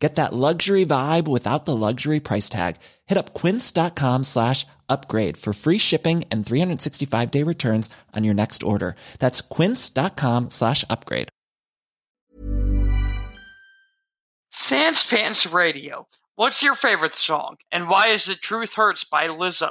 Get that luxury vibe without the luxury price tag. Hit up quince.com slash upgrade for free shipping and 365 day returns on your next order. That's quince.com slash upgrade. Sans Pants Radio. What's your favorite song, and why is it Truth Hurts by Lizzo?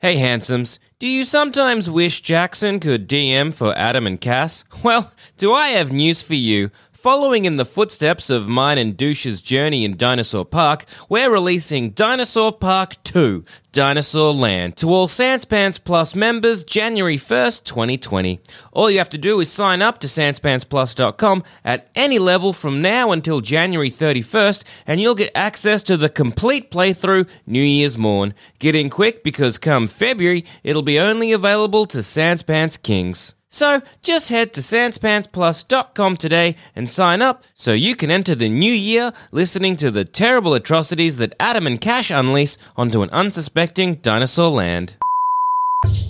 Hey, handsomes. Do you sometimes wish Jackson could DM for Adam and Cass? Well, do I have news for you? Following in the footsteps of mine and Douche's journey in Dinosaur Park, we're releasing Dinosaur Park 2, Dinosaur Land, to all Sanspants Plus members January 1st, 2020. All you have to do is sign up to SanspantsPlus.com at any level from now until January 31st, and you'll get access to the complete playthrough New Year's morn. Get in quick because come February, it'll be only available to Sanspants Kings. So just head to sanspantsplus.com today and sign up so you can enter the new year listening to the terrible atrocities that Adam and Cash unleash onto an unsuspecting dinosaur land.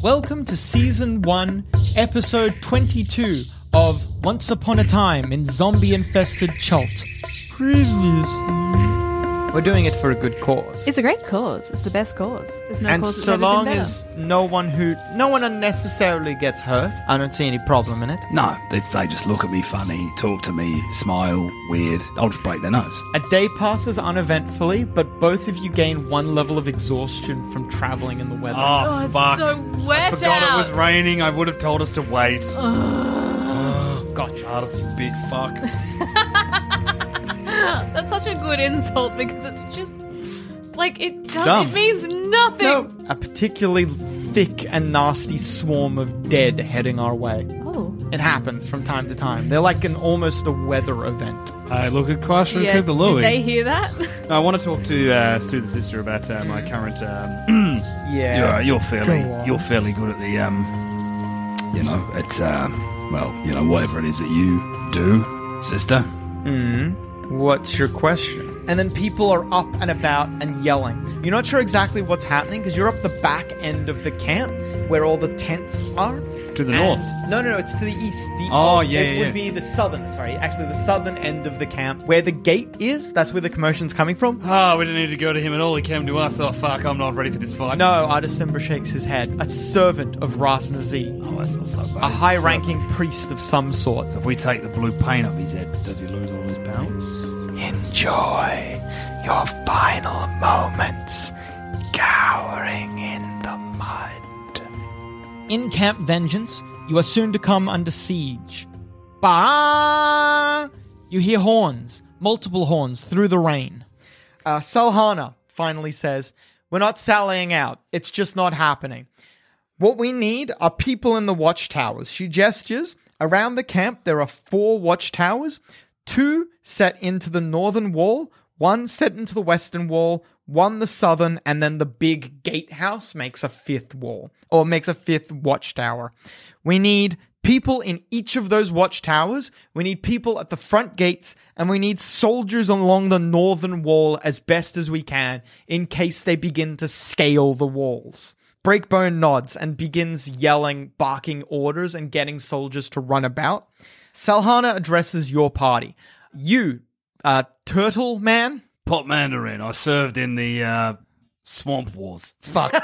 Welcome to season one, episode 22 of Once Upon a Time in Zombie Infested Chult. Previously. We're doing it for a good cause. It's a great cause. It's the best cause. There's no and cause that's so long as no one who no one unnecessarily gets hurt, I don't see any problem in it. No, they, they just look at me funny, talk to me, smile, weird. I'll just break their nose. A day passes uneventfully, but both of you gain one level of exhaustion from traveling in the weather. Oh, oh it's fuck. so wet I forgot out. it was raining. I would have told us to wait. Gotcha. Charles, you big fuck. That's such a good insult because it's just like it does. Dumb. It means nothing. No, a particularly thick and nasty swarm of dead heading our way. Oh, It happens from time to time. They're like an almost a weather event. I look at Crush and yeah. Cooper Did they hear that? I want to talk to uh, Sue the sister about uh, my current. Um, Yeah. You're, you're fairly, you're fairly good at the, um, you know, it's, uh, well, you know, whatever it is that you do, sister. What's your question? And then people are up and about and yelling. You're not sure exactly what's happening because you're up the back end of the camp where all the tents are. To the And- north? No, no, no. It's to the east. The, Oh, yeah, It yeah, would yeah. be the southern. Sorry, actually, the southern end of the camp where the gate is. That's where the commotion's coming from. oh, we didn't need to go to him at all. He came to us. Oh, fuck. I'm not ready for this fight. No, Artus Cimber shakes his head. A servant of Ras Nsi, Oh, that's not so bad. a high-ranking uh, priest of some sort. So if we take the blue paint off his head, does he lose all his powers? Enjoy your final moments cowering in the mud. In Camp Vengeance, you are soon to come under siege. Ba! You hear horns, multiple horns, through the rain. Uh, Salhana finally says, We're not sallying out. It's just not happening. What we need are people in the watchtowers. She gestures. Around the camp, there are four watchtowers two set into the northern wall, one set into the western wall, one the southern, and then the big gatehouse makes a fifth wall, or makes a fifth watchtower. We need people in each of those watchtowers. We need people at the front gates, and we need soldiers along the northern wall as best as we can in case they begin to scale the walls. Breakbone nods and begins yelling, barking orders, and getting soldiers to run about. Salhana addresses your party. You, uh, Turtle Man, Pot Mandarin. I served in the uh, Swamp Wars. Fuck.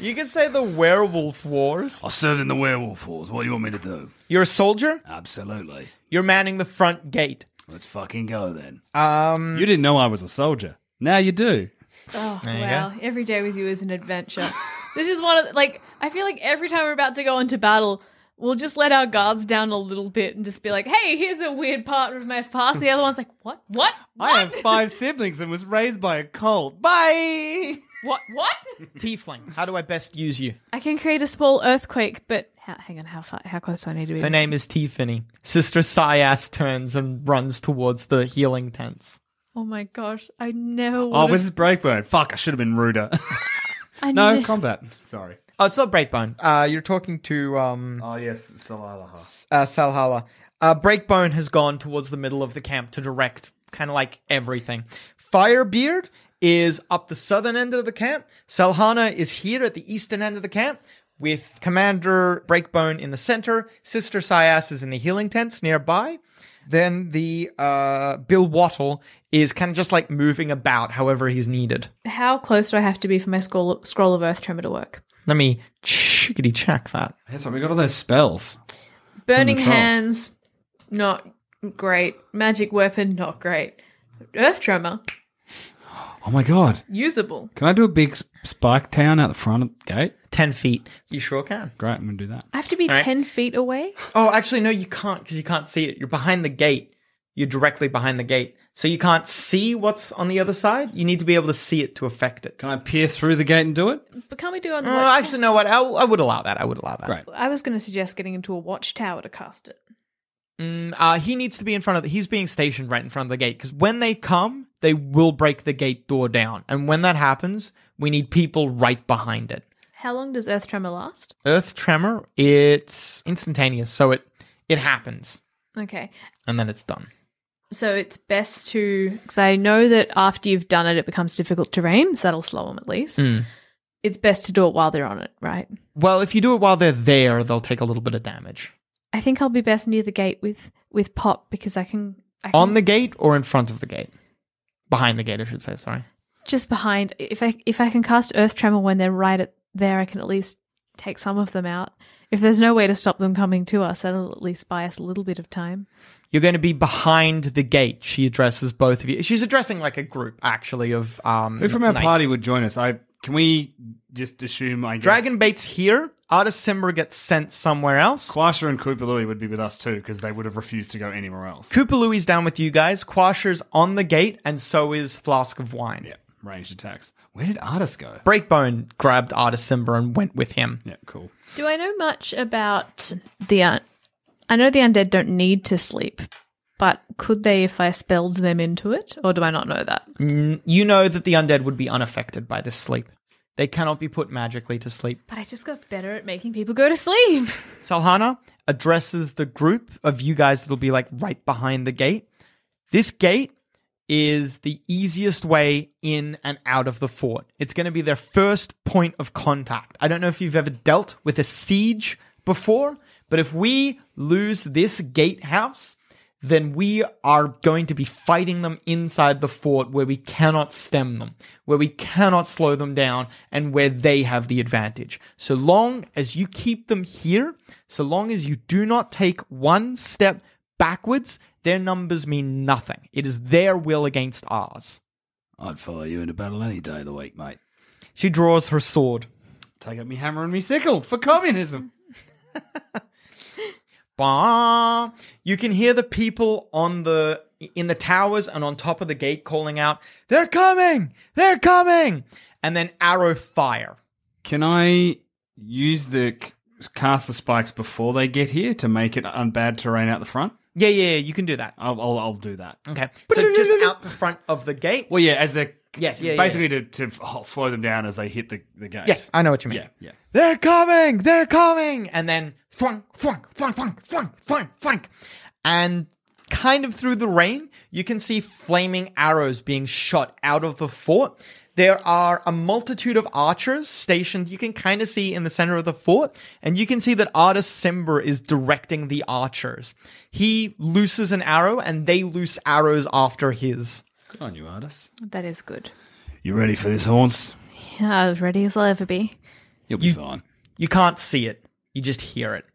you can say the Werewolf Wars. I served in the Werewolf Wars. What do you want me to do? You're a soldier. Absolutely. You're manning the front gate. Let's fucking go then. Um, You didn't know I was a soldier. Now you do. Oh There you wow! Every day with you is an adventure. this is one of the, like I feel like every time we're about to go into battle, we'll just let our guards down a little bit and just be like, "Hey, here's a weird part of my past." The other one's like, "What? What? I have five siblings and was raised by a cult. Bye. What? What?" Tiefling, how do I best use you? I can create a small earthquake, but how, hang on, how far? How close do I need to be? Her name is Tiffany. Sister Syas turns and runs towards the healing tents. Oh my gosh! I never. Oh, would've- this is Breakburn. Fuck, I should have been ruder. I no, ne- combat. Sorry. Oh, it's not Breakbone. Uh, you're talking to um, Oh yes, Salalah. uh, Salhalla. Uh, Breakbone has gone towards the middle of the camp to direct kind of like everything. Firebeard is up the southern end of the camp. Salhana is here at the eastern end of the camp with Commander Breakbone in the center. Sister Syas is in the healing tents nearby. Then the uh, Bill Wattle is kind of just like moving about however he's needed. How close do I have to be for my scroll, scroll of Earth Tremor to work? Let me chickity check that. That's right. We got all those spells. Burning the troll. Hands, not great. Magic Weapon, not great. Earth Tremor, Oh my god! usable. Can I do a big s- spike town out the front of the gate? 10 feet. You sure can. Great, I'm gonna do that. I have to be All right. 10 feet away? Oh, actually, no, you can't because you can't see it. You're behind the gate. You're directly behind the gate. So you can't see what's on the other side. You need to be able to see it to affect it. Can I peer through the gate and do it? But can't we do it on the Uh, watch- actually, no, what? I, I would allow that. I would allow that. Great. I was going to suggest getting into a watchtower to cast it. Mm, uh, he needs to be in front of the, he's being stationed right in front of the gate because when they come, they will break the gate door down. And when that happens, we need people right behind it. How long does Earth Tremor last? Earth tremor, it's instantaneous. So it, it happens Okay. and then it's done. So it's best to, because I know that after you've done it, it becomes difficult terrain, so that'll slow them at least. Mm. It's best to do it while they're on it, right? Well, if you do it while they're there, they'll take a little bit of damage. I think I'll be best near the gate with with Pop because I can, I can On the gate or in front of the gate? Behind the gate, I should say. Sorry. just behind. If I if I can cast Earth Tremor when they're right at there, I can at least take some of them out. If there's no way to stop them coming to us, that'll at least buy us a little bit of time. You're going to be behind the gate. She addresses both of you. She's addressing like a group, actually, of um. Who from our knights. party would join us? I can we just assume? I guess Dragon Bait's here. Artus Cimber gets sent somewhere else. Quasha and Koopalui would be with us too because they would have refused to go anywhere else. Koopalui's down with you guys. Quasher's on the gate, and so is Flask of Wine. yeah, ranged attacks. Where did Artus go? Breakbone grabbed Artus Cimber and went with him. Yeah, cool. Do I know much about the? Un- I know the undead don't need to sleep, but could they if I spelled them into it, or do I not know that? N- You know that the undead would be unaffected by this sleep. They cannot be put magically to sleep. But I just got better at making people go to sleep. Salhana addresses the group of you guys that'll be like right behind the gate. This gate is the easiest way in and out of the fort. It's going to be their first point of contact. I don't know if you've ever dealt with a siege before, but if we lose this gatehouse, then we are going to be fighting them inside the fort where we cannot stem them, where we cannot slow them down, and where they have the advantage. So long as you keep them here, so long as you do not take one step backwards, their numbers mean nothing. It is their will against ours. I'd follow you into battle any day of the week, mate. She draws her sword. Take up me hammer and me sickle for communism. Bah. You can hear the people on the in the towers and on top of the gate calling out, "They're coming! They're coming!" And then arrow fire. Can I use the cast the spikes before they get here to make it on bad terrain out the front? Yeah, yeah, yeah, you can do that. I'll, I'll, I'll do that. Okay. So just out the front of the gate. Well, yeah, as they're Yes, yeah, yeah, basically to to slow them down as they hit the the gate. Yes, I know what you mean. Yeah, yeah. They're coming! They're coming! And then thwunk, thwunk, thwunk, thwunk, thwunk, thwunk, thwunk. And kind of through the rain, you can see flaming arrows being shot out of the fort. There are a multitude of archers stationed, you can kind of see in the center of the fort, and you can see that Artus Cimber is directing the archers. He looses an arrow, and they loose arrows after his. Good on you, artist. That is good. You ready for this, Horns? Yeah, as ready as I'll ever be. You'll be fine. You can't see it, you just hear it.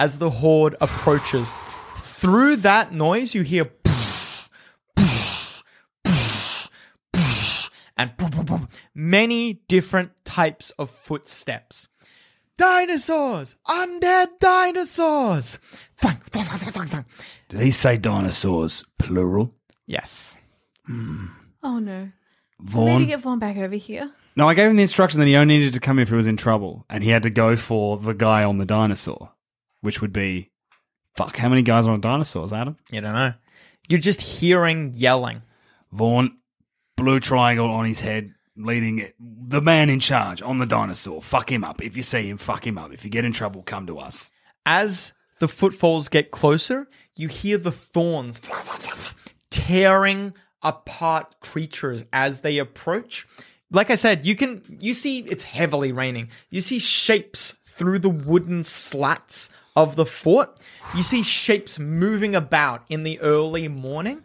As the horde approaches, through that noise, you hear and many different types of footsteps. Dinosaurs! Undead dinosaurs! Thunk, thunk, thunk. Did he say dinosaurs plural? Yes. Hmm. Oh no. Vaughn. Maybe get Vaughn back over here. No, I gave him the instruction that he only needed to come if he was in trouble, and he had to go for the guy on the dinosaur, which would be fuck. How many guys are on dinosaurs, Adam? You don't know. You're just hearing yelling. Vaughn, blue triangle on his head, leading it, the man in charge on the dinosaur. Fuck him up. If you see him, fuck him up. If you get in trouble, come to us. As the footfalls get closer, you hear the thorns tearing apart creatures as they approach. Like I said, you can you see it's heavily raining. You see shapes through the wooden slats of the fort. You see shapes moving about in the early morning.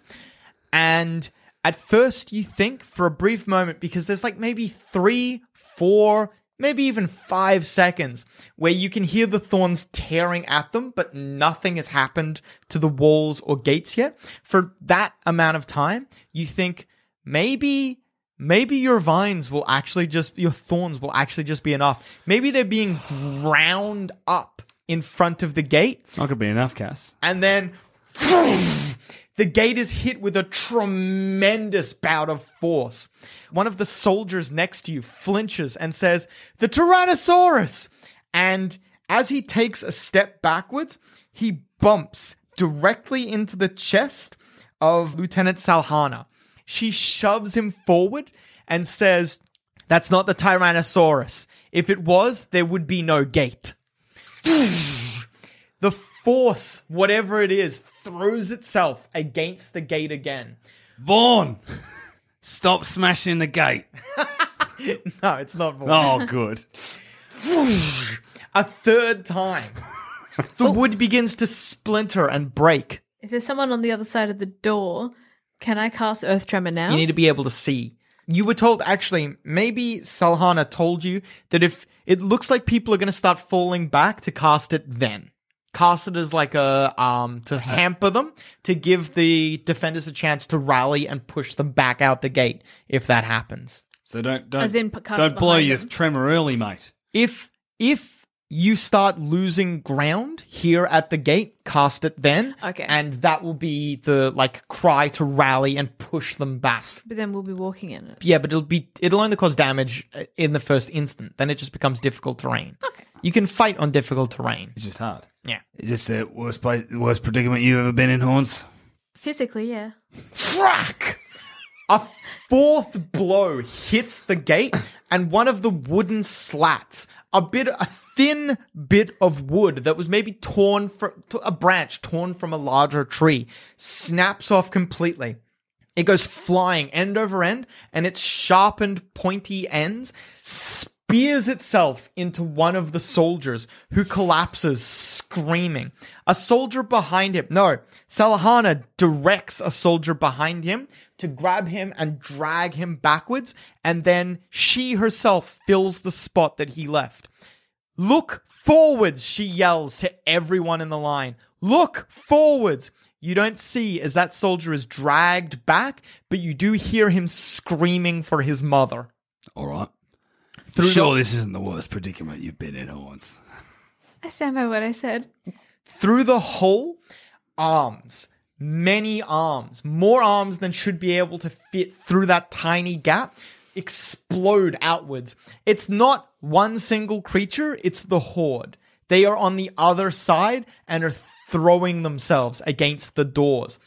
And at first you think for a brief moment because there's like maybe 3, 4, maybe even 5 seconds where you can hear the thorns tearing at them but nothing has happened to the walls or gates yet. For that amount of time, you think maybe maybe your vines will actually just your thorns will actually just be enough. Maybe they're being ground up in front of the gate It's not going to be enough, Cass. and then the gate is hit with a tremendous bout of force. One of the soldiers next to you flinches and says, The Tyrannosaurus! And as he takes a step backwards, he bumps directly into the chest of Lieutenant Salhana. She shoves him forward and says, That's not the Tyrannosaurus. If it was, there would be no gate the force, whatever it is, throws itself against the gate again. Vaughn, stop smashing the gate. No, it's not Vaughn. Oh, good. A third time. The oh. wood begins to splinter and break. If there's someone on the other side of the door, can I cast Earth Tremor now? You need to be able to see. You were told, actually, maybe Salhana told you that if it looks like people are going to start falling back, to cast it then. Cast it as like a, um, to hamper them, to give the defenders a chance to rally and push them back out the gate if that happens. So don't don't, As in, don't blow behind your them. tremor early, mate. if if you start losing ground here at the gate cast it then Okay. and that will be the like cry to rally and push them back But then we'll be walking in it. yeah but it'll be it'll only cause damage uh, in the first instant then it just becomes difficult terrain Okay. you can fight on difficult terrain It's just hard. Yeah Is this the worst place, worst predicament you've ever been in, Horns? Physically, yeah. crack a fourth blow hits the gate and one of the wooden slats a bit a thin bit of wood that was maybe torn from a branch torn from a larger tree snaps off completely it goes flying end over end and its sharpened pointy ends spears itself into one of the soldiers who collapses screaming. A soldier behind him, no, Salahana directs a soldier behind him to grab him and drag him backwards and then she herself fills the spot that he left. Look forwards, she yells to everyone in the line. Look forwards. You don't see as that soldier is dragged back, but you do hear him screaming for his mother. All right. Through sure, this isn't the worst predicament you've been in, Horns. I stand by what I said. through the hole, arms, many arms, more arms than should be able to fit through that tiny gap, explode outwards. It's not one single creature, it's the horde. They are on the other side and are throwing themselves against the doors.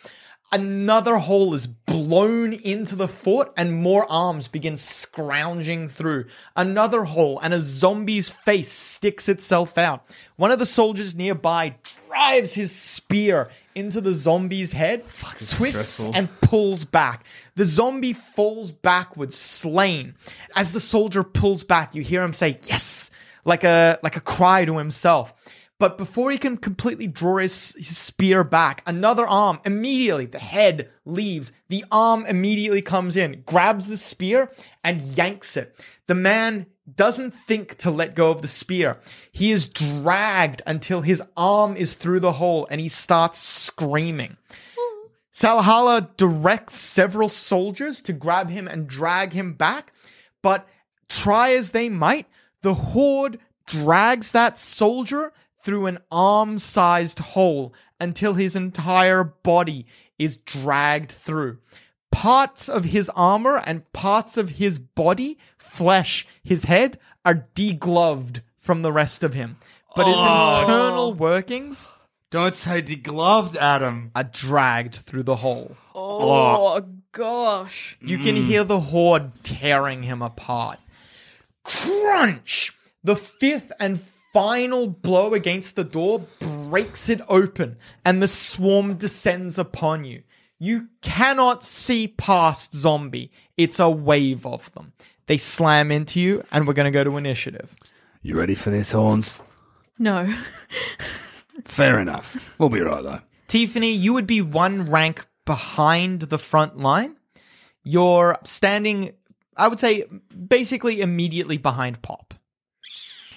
Another hole is blown into the fort and more arms begin scrounging through. Another hole and a zombie's face sticks itself out. One of the soldiers nearby drives his spear into the zombie's head, is twists and pulls back. The zombie falls backwards, slain. As the soldier pulls back, you hear him say, yes, like a, like a cry to himself. But before he can completely draw his, his spear back, another arm immediately, the head leaves. The arm immediately comes in, grabs the spear, and yanks it. The man doesn't think to let go of the spear. He is dragged until his arm is through the hole and he starts screaming. Salhala directs several soldiers to grab him and drag him back, but try as they might, the horde drags that soldier through an arm sized hole until his entire body is dragged through. Parts of his armor and parts of his body, flesh, his head, are degloved from the rest of him. But his oh. internal workings Don't say degloved, Adam. are dragged through the hole. Oh, oh. gosh. You can mm. hear the horde tearing him apart. Crunch! The fifth and final blow against the door breaks it open, and the swarm descends upon you. You cannot see past zombie. It's a wave of them. They slam into you, and we're going to go to initiative. You ready for this, Horns? No. Fair enough. We'll be right though. Tiffany, you would be one rank behind the front line. You're standing, I would say, basically immediately behind Pop.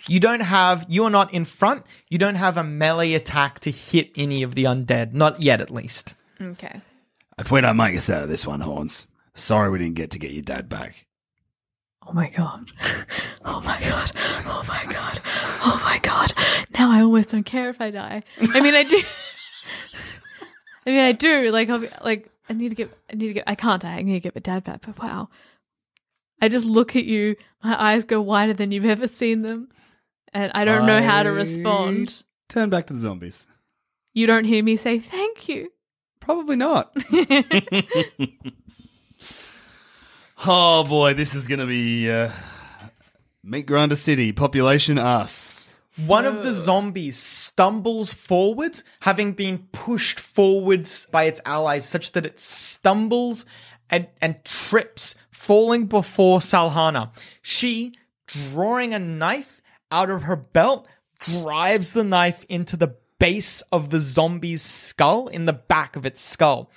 You don't have, you are not in front. You don't have a melee attack to hit any of the undead. Not yet, at least. Okay. If we don't make us out of this one, Horns, sorry we didn't get to get your dad back. Oh my god. Oh my god. Oh my god. Oh my god. Now I almost don't care if I die. I mean, I do. I mean, I do. Like, I'll be, like, I need to get. I need to get. I can't die. I need to get my dad back. But wow, I just look at you. My eyes go wider than you've ever seen them, and I don't know how to respond. Turn back to the zombies. You don't hear me say thank you. Probably not. oh boy, this is gonna be uh, Meat Grinder City, population us. One of the zombies stumbles forwards, having been pushed forwards by its allies, such that it stumbles and, and trips, falling before Salhana. She, drawing a knife out of her belt, drives the knife into the base of the zombie's skull, in the back of its skull.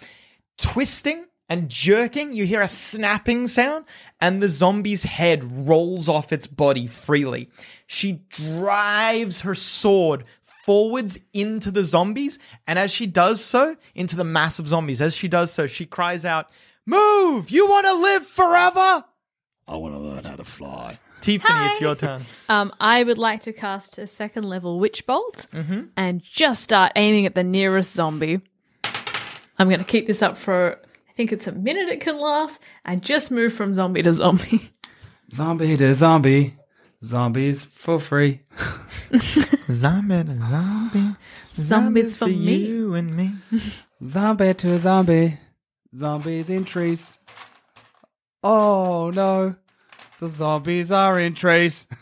Twisting and jerking, you hear a snapping sound, and the zombie's head rolls off its body freely. She drives her sword forwards into the zombies, and as she does so, into the mass of zombies, as she does so, she cries out, Move! You want to live forever? I want to learn how to fly. Tiffany, it's your turn. Um, I would like to cast a second level witch bolt and just start aiming at the nearest zombie. I'm going to keep this up for I think it's a minute it can last, and just move from zombie to zombie. Zombie to zombie. Zombies for free. Zombie to zombie. Zombies for me. you and me. Zombie to zombie. Zombies in trees. Oh no. The zombies are in trees.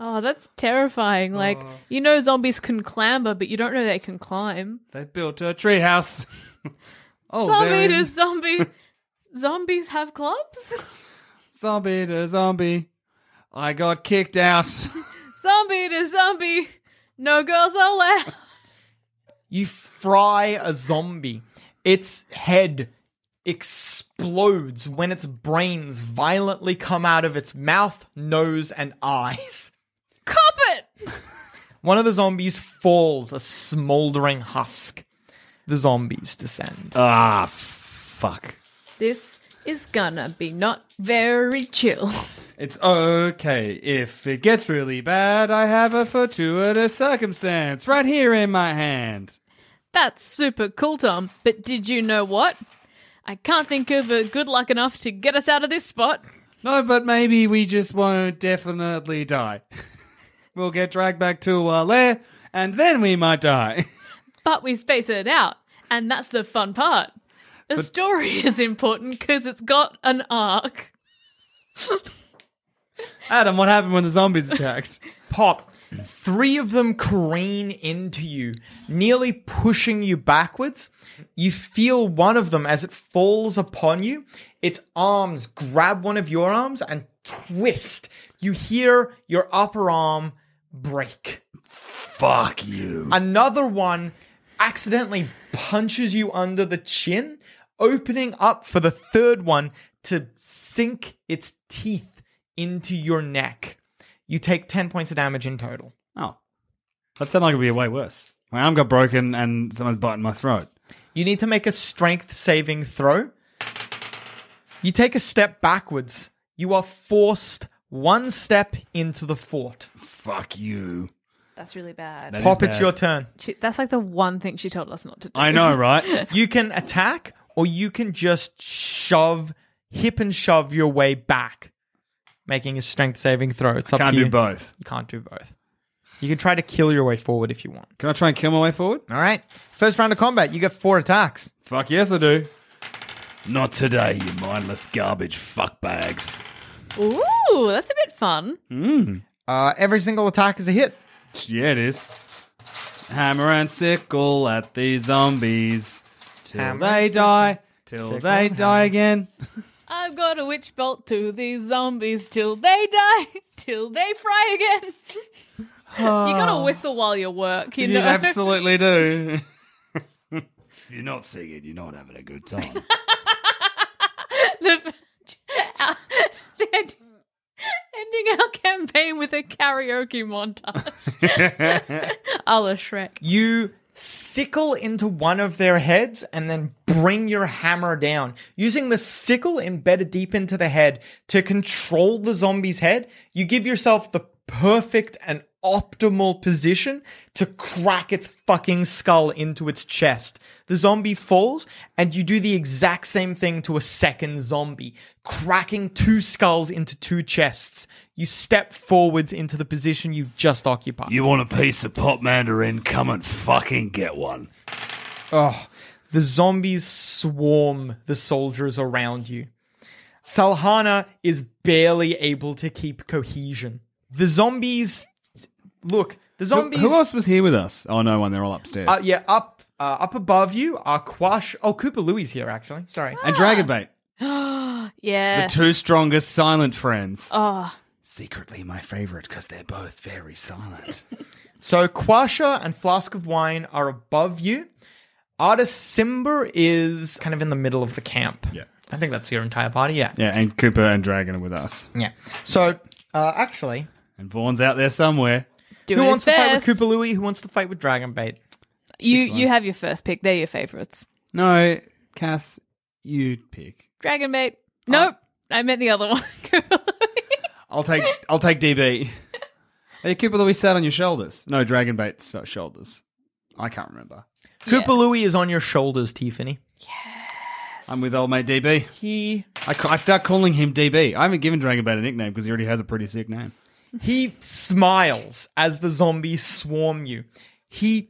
Oh, that's terrifying. Oh. Like, you know zombies can clamber, but you don't know they can climb. They built a treehouse. oh, zombie they're to in- zombie. Zombies have clubs? zombie to zombie. I got kicked out. zombie to zombie. No girls allowed. You fry a zombie. Its head explodes when its brains violently come out of its mouth, nose, and eyes. Cop it! One of the zombies falls, a smoldering husk. The zombies descend. ah, fuck. This is gonna be not very chill. It's okay. If it gets really bad, I have a fortuitous circumstance right here in my hand. That's super cool, Tom. But did you know what? I can't think of a good luck enough to get us out of this spot. No, but maybe we just won't definitely die. we'll get dragged back to our lair, and then we might die. But we space it out, and that's the fun part. The story is important because it's got an arc. Adam, what happened when the zombies attacked? Pop. Three of them careen into you, nearly pushing you backwards. You feel one of them as it falls upon you. Its arms grab one of your arms and twist. You hear your upper arm break. Fuck you. Another one accidentally punches you under the chin, opening up for the third one to sink its teeth into your neck. You take 10 points of damage in total. Oh. That sounded like it'd be way worse. My arm got broken and someone's biting my throat. You need to make a strength saving throw. You take a step backwards. You are forced one step into the fort. Fuck you. That's really bad. That is Pop, it's bad. your turn. She, that's like the one thing she told us not to do. I know, right? You can attack or you can just shove, hip and shove your way back, making a strength saving throw. It's up Can't to you. do both. You can't do both. You can try to kill your way forward if you want. Can I try and kill my way forward? All right. First round of combat, you get four attacks. Fuck yes, I do. Not today, you mindless garbage fuckbags. Ooh, that's a bit fun. Uh, every single attack is a hit. Yeah, it is. Hammer and sickle at these zombies till Hammer they and die, till sickle they and die hammer. again. I've got a witch bolt to these zombies till they die, till they fry again. you gotta whistle while you work, you know. absolutely do. if you're not singing, you're not having a good time. the, our- the ending our campaign with a karaoke montage. a la Shrek. You sickle into one of their heads and then bring your hammer down. Using the sickle embedded deep into the head to control the zombie's head, you give yourself the perfect and optimal position to crack its fucking skull into its chest. The zombie falls, and you do the exact same thing to a second zombie, cracking two skulls into two chests. You step forwards into the position you've just occupied. you want a piece of pot mandarin? Come and fucking get one. Oh, the zombies swarm the soldiers around you. Salhana is barely able to keep cohesion. The zombies. Look, the zombies. who else was here with us? Oh, no one. They're all upstairs. Uh, yeah, up uh, up above you are Quash. Oh, Cooper Louie's here, actually. Sorry. And Dragonbait. yeah. The two strongest silent friends. Oh, Secretly my favorite because they're both very silent. So Quasha and Flask of Wine are above you. Artus Cimber is kind of in the middle of the camp. Yeah. I think that's your entire party. Yeah. yeah, and Cooper and Dragon are with us. Yeah. So, uh, actually, And Vaughn's out there somewhere. Doing who his wants to fight with best. Cooper Louie? Who wants to fight with Dragonbait? You Six one. you have your first pick. They're your favorites. No, Cass, you pick. Dragon bait. Nope. I meant the other one. I'll take I'll take DB. Hey, Cooper Louis sat on your shoulders. No, Dragonbait's uh, shoulders. I can't remember. Cooper Louie is on your shoulders, Tiffany. Yes. I'm with old mate DB. He I, ca- I start calling him DB. I haven't given Dragonbait a nickname because he already has a pretty sick name. He smiles as the zombies swarm you. He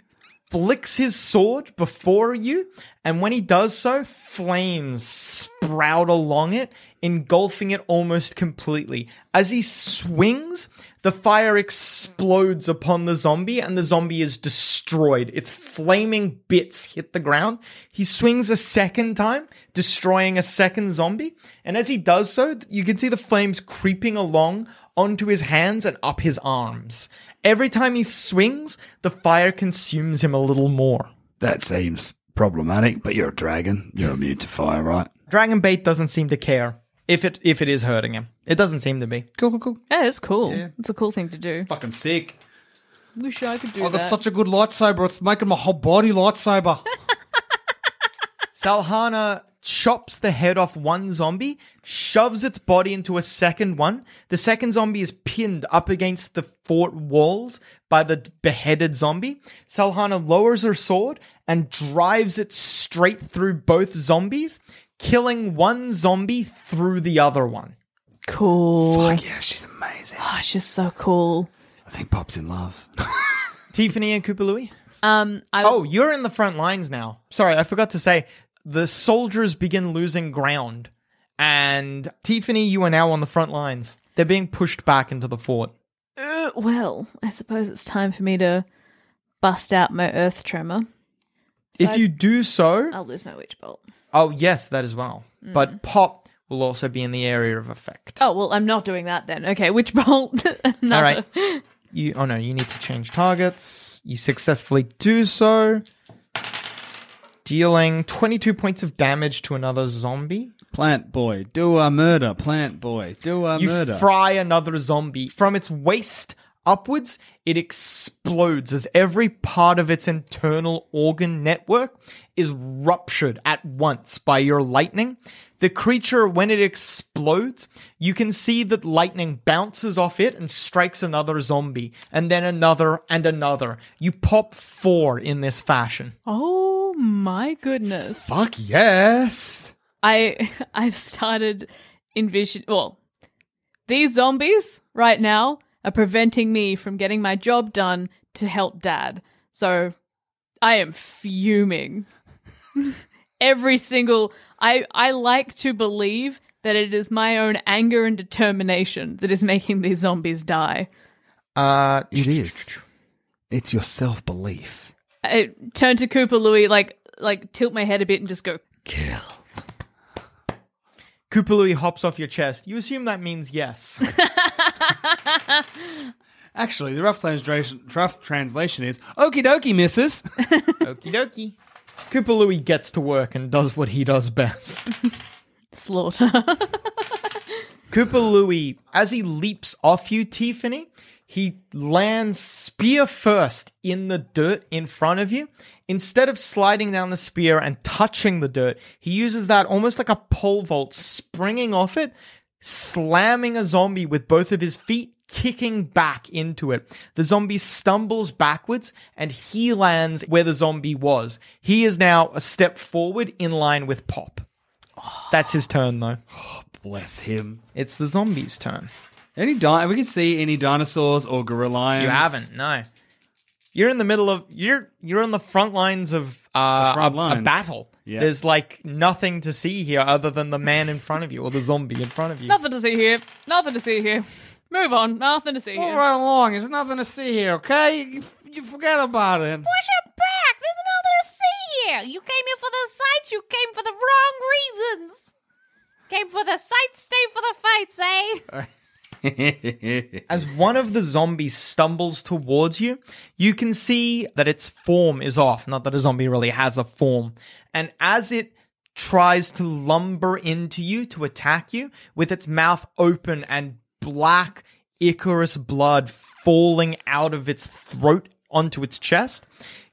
flicks his sword before you, and when he does so, flames sprout along it, engulfing it almost completely. As he swings, the fire explodes upon the zombie, and the zombie is destroyed. Its flaming bits hit the ground. He swings a second time, destroying a second zombie, and as he does so, you can see the flames creeping along onto his hands and up his arms. Every time he swings, the fire consumes him a little more. That seems problematic, but you're a dragon. You're immune to fire, right? Dragonbait doesn't seem to care if it if it is hurting him. It doesn't seem to be. Cool, cool, cool. That is cool. It's a cool thing to do. Fucking sick. Wish I could do that. I got that. such a good lightsaber. It's making my whole body lightsaber. Salhana chops the head off one zombie, shoves its body into a second one. The second zombie is pinned up against the fort walls by the beheaded zombie. Salhana lowers her sword and drives it straight through both zombies, killing one zombie through the other one. cool. Fuck yeah, she's amazing. Oh, she's so cool. I think Pop's in love. Tiffany and Cooper Louie? Um, I Oh, you're in the front lines now. Sorry, I forgot to say the soldiers begin losing ground. And Tiffany, you are now on the front lines. They're being pushed back into the fort. Uh, well, I suppose it's time for me to bust out my earth tremor. If you do so, I'll lose my witch bolt. oh yes, that as well. But pop will also be in the area of effect. Oh well, I'm not doing that then. Okay, witch bolt. All right. You oh no, you need to change targets. You successfully do so. Dealing 22 points of damage to another zombie. Plant boy, do a murder. Plant boy, do a You murder. fry another zombie. From its waist upwards, it explodes as every part of its internal organ network is ruptured at once by your lightning. The creature, when it explodes, you can see that lightning bounces off it and strikes another zombie, and then another and another. You pop four in this fashion. Oh my goodness. Fuck yes. I I've started envision well these zombies right now are preventing me from getting my job done to help dad. So I am fuming. Every single I I like to believe that it is my own anger and determination that is making these zombies die. Uh, It is. It's your self belief. I turn to Cooper Louie, like like tilt my head a bit and just go, Kill. Cooper Louie hops off your chest. You assume that means yes. Actually, the rough translation, rough translation is "Okie dokie, missus." Okie dokie. Cooper Louie gets to work and does what he does best. slaughter. Cooper Louie, as he leaps off you, Tiffany, he lands spear first in the dirt in front of you. Instead of sliding down the spear and touching the dirt, he uses that almost like a pole vault, springing off it, slamming a zombie with both of his feet, kicking back into it. The zombie stumbles backwards and he lands where the zombie was. He is now a step forward in line with Pop. That's his turn, though. Oh, bless him. It's the zombie's turn. Any di- we can see any dinosaurs or gorilla lions. You haven't, no. You're in the middle of you're you're on the front lines of uh, The front a, a lines. battle. Yeah. There's like nothing to see here other than the man in front of you or the zombie in front of you. Nothing to see here. Nothing to see here. Move on. Nothing to see Move here. right along. There's nothing to see here. Okay, you, you forget about it. Push it back. There's nothing to see here. You came here for the sights. You came for the wrong reasons. Came for the sights, stay for the fights, eh? As one of the zombies stumbles towards you, you can see that its form is off. Not that a zombie really has a form. And as it tries to lumber into you to attack you, with its mouth open and black ichorous blood falling out of its throat onto its chest,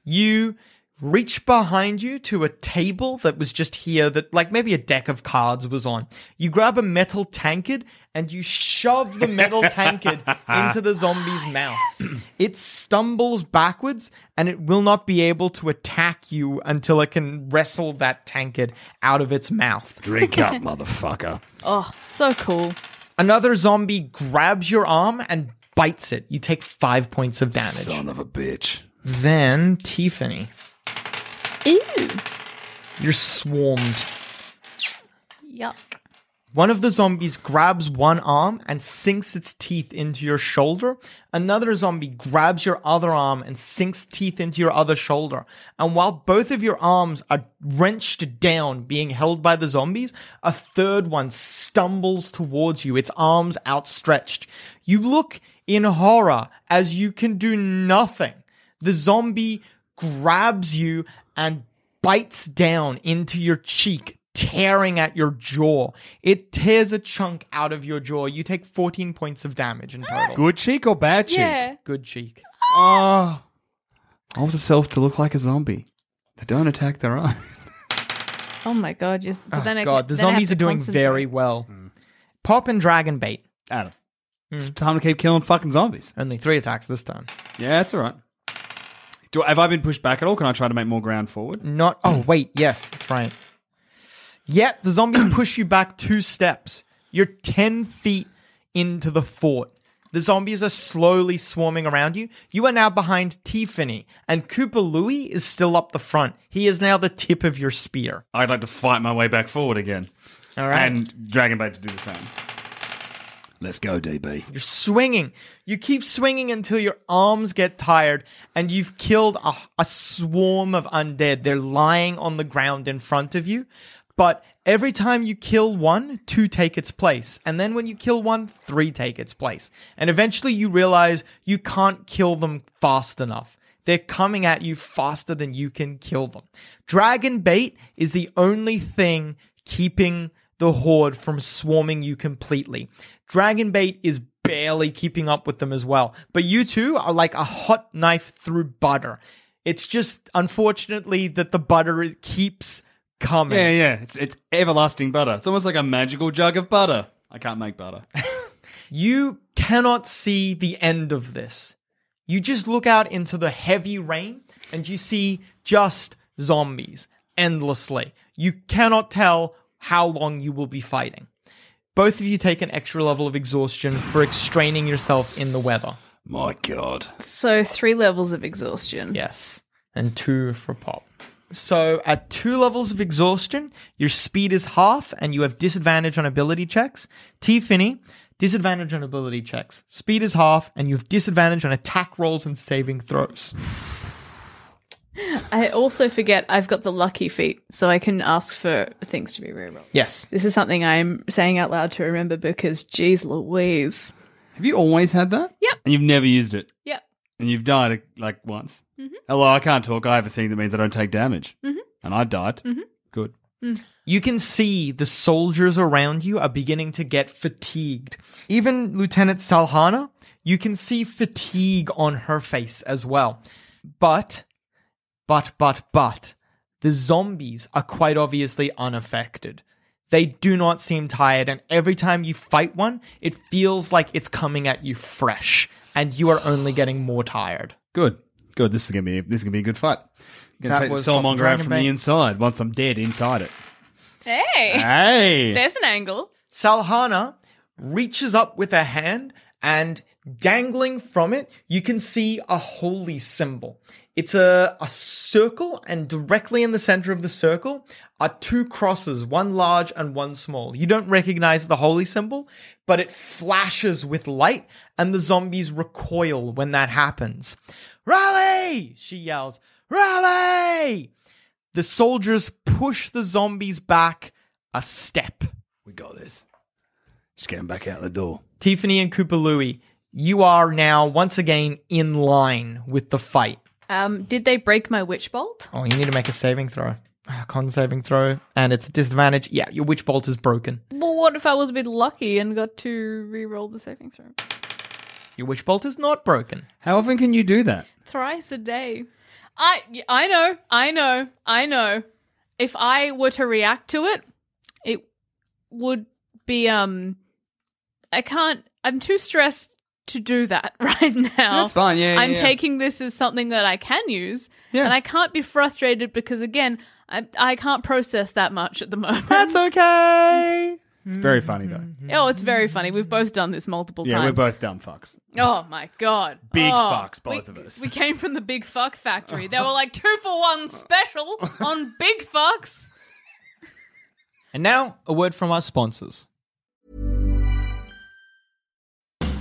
you reach behind you to a table that was just here that like maybe a deck of cards was on. You grab a metal tankard and you shove the metal tankard into the zombie's mouth. It stumbles backwards and it will not be able to attack you until it can wrestle that tankard out of its mouth. Drink up, motherfucker. Oh, so cool. Another zombie grabs your arm and bites it. You take 5 points of damage. Son of a bitch. Then Tiffany, Ew. you're swarmed. Yuck. One of the zombies grabs one arm and sinks its teeth into your shoulder. Another zombie grabs your other arm and sinks teeth into your other shoulder. And while both of your arms are wrenched down, being held by the zombies, a third one stumbles towards you, its arms outstretched. You look in horror as you can do nothing. The zombie grabs you and bites down into your cheek, tearing at your jaw. It tears a chunk out of your jaw. You take 14 points of damage in total. Good cheek or bad cheek? Yeah. Good cheek. Ah. Oh. I want myself to look like a zombie. They don't attack their own. Oh my god. Just, but Oh, then I, God, the then I have zombies to are doing concentrate. very well. Hmm. Pop and dragon bait. Adam. Hmm. It's time to keep killing fucking zombies. Only three attacks this time. Yeah, that's all right. Do, have I been pushed back at all? Can I try to make more ground forward? Not. Oh, wait. Yes, that's right. Yet the zombies push you back two steps. You're 10 feet into the fort. The zombies are slowly swarming around you. You are now behind Tiffany, and Cooper Louie is still up the front. He is now the tip of your spear. I'd like to fight my way back forward again. All right. And Dragonbait to do the same. Let's go, DB. You're swinging. You keep swinging until your arms get tired and you've killed a, a swarm of undead. They're lying on the ground in front of you. But every time you kill one, two take its place. And then when you kill one, three take its place. And eventually you realize you can't kill them fast enough. They're coming at you faster than you can kill them. Dragon bait is the only thing keeping the horde from swarming you completely. Dragon bait is barely keeping up with them as well. But you two are like a hot knife through butter. It's just unfortunately that the butter keeps coming. Yeah, yeah. It's it's everlasting butter. It's almost like a magical jug of butter. I can't make butter. You cannot see the end of this. You just look out into the heavy rain and you see just zombies endlessly. You cannot tell how long you will be fighting. Both of you take an extra level of exhaustion for extraining yourself in the weather. My God. So three levels of exhaustion. Yes. And two for pop. So at two levels of exhaustion, your speed is half and you have disadvantage on ability checks. Tiffany, disadvantage on ability checks. Speed is half and you have disadvantage on attack rolls and saving throws. I also forget I've got the lucky feet, so I can ask for things to be rerolled. Yes. This is something I'm saying out loud to remember because, geez Louise. Have you always had that? Yep. And you've never used it? Yep. And you've died like once? Mm-hmm. Hello, I can't talk. I have a thing that means I don't take damage. Mm-hmm. And I died. Mm-hmm. Good. Mm. You can see the soldiers around you are beginning to get fatigued. Even Lieutenant Salhana, you can see fatigue on her face as well. But, but, but, but, the zombies are quite obviously unaffected. They do not seem tired, and every time you fight one, it feels like it's coming at you fresh, and you are only getting more tired. Good. Good. This is gonna be this is gonna be a good fight. Gonna That take the was Top soulmonger out from Bait. the inside once I'm dead inside it. Hey, Hey. there's an angle. Salhana reaches up with a hand and dangling from it, you can see a holy symbol. It's a, a circle, and directly in the center of the circle are two crosses, one large and one small. You don't recognize the holy symbol, but it flashes with light, and the zombies recoil when that happens. Rally! She yells, Rally! The soldiers push the zombies back a step. We got this. Just get him back out the door. Tiffany and Koopa Louie, you are now once again in line with the fight. Um, did they break my witch bolt? Oh, you need to make a saving throw. A con saving throw, and it's a disadvantage. Yeah, your witch bolt is broken. Well, what if I was a bit lucky and got to re-roll the saving throw Your witch bolt is not broken. How often can you do that? thrice a day? I I know, I know, I know. If I were to react to it, it would be um. I can't. I'm too stressed to do that right now. That's fine, yeah, yeah, I'm yeah. taking this as something that I can use, Yeah. and I can't be frustrated because again, I I can't process that much at the moment. That's okay. It's very funny though. Oh, it's very funny. We've both done this multiple times. Yeah, we're both dumb fucks. Oh my god. Big Oh, fucks, both we- of us. We came from the big fuck factory. They were like two for one special on big fucks. And now, a word from our sponsors.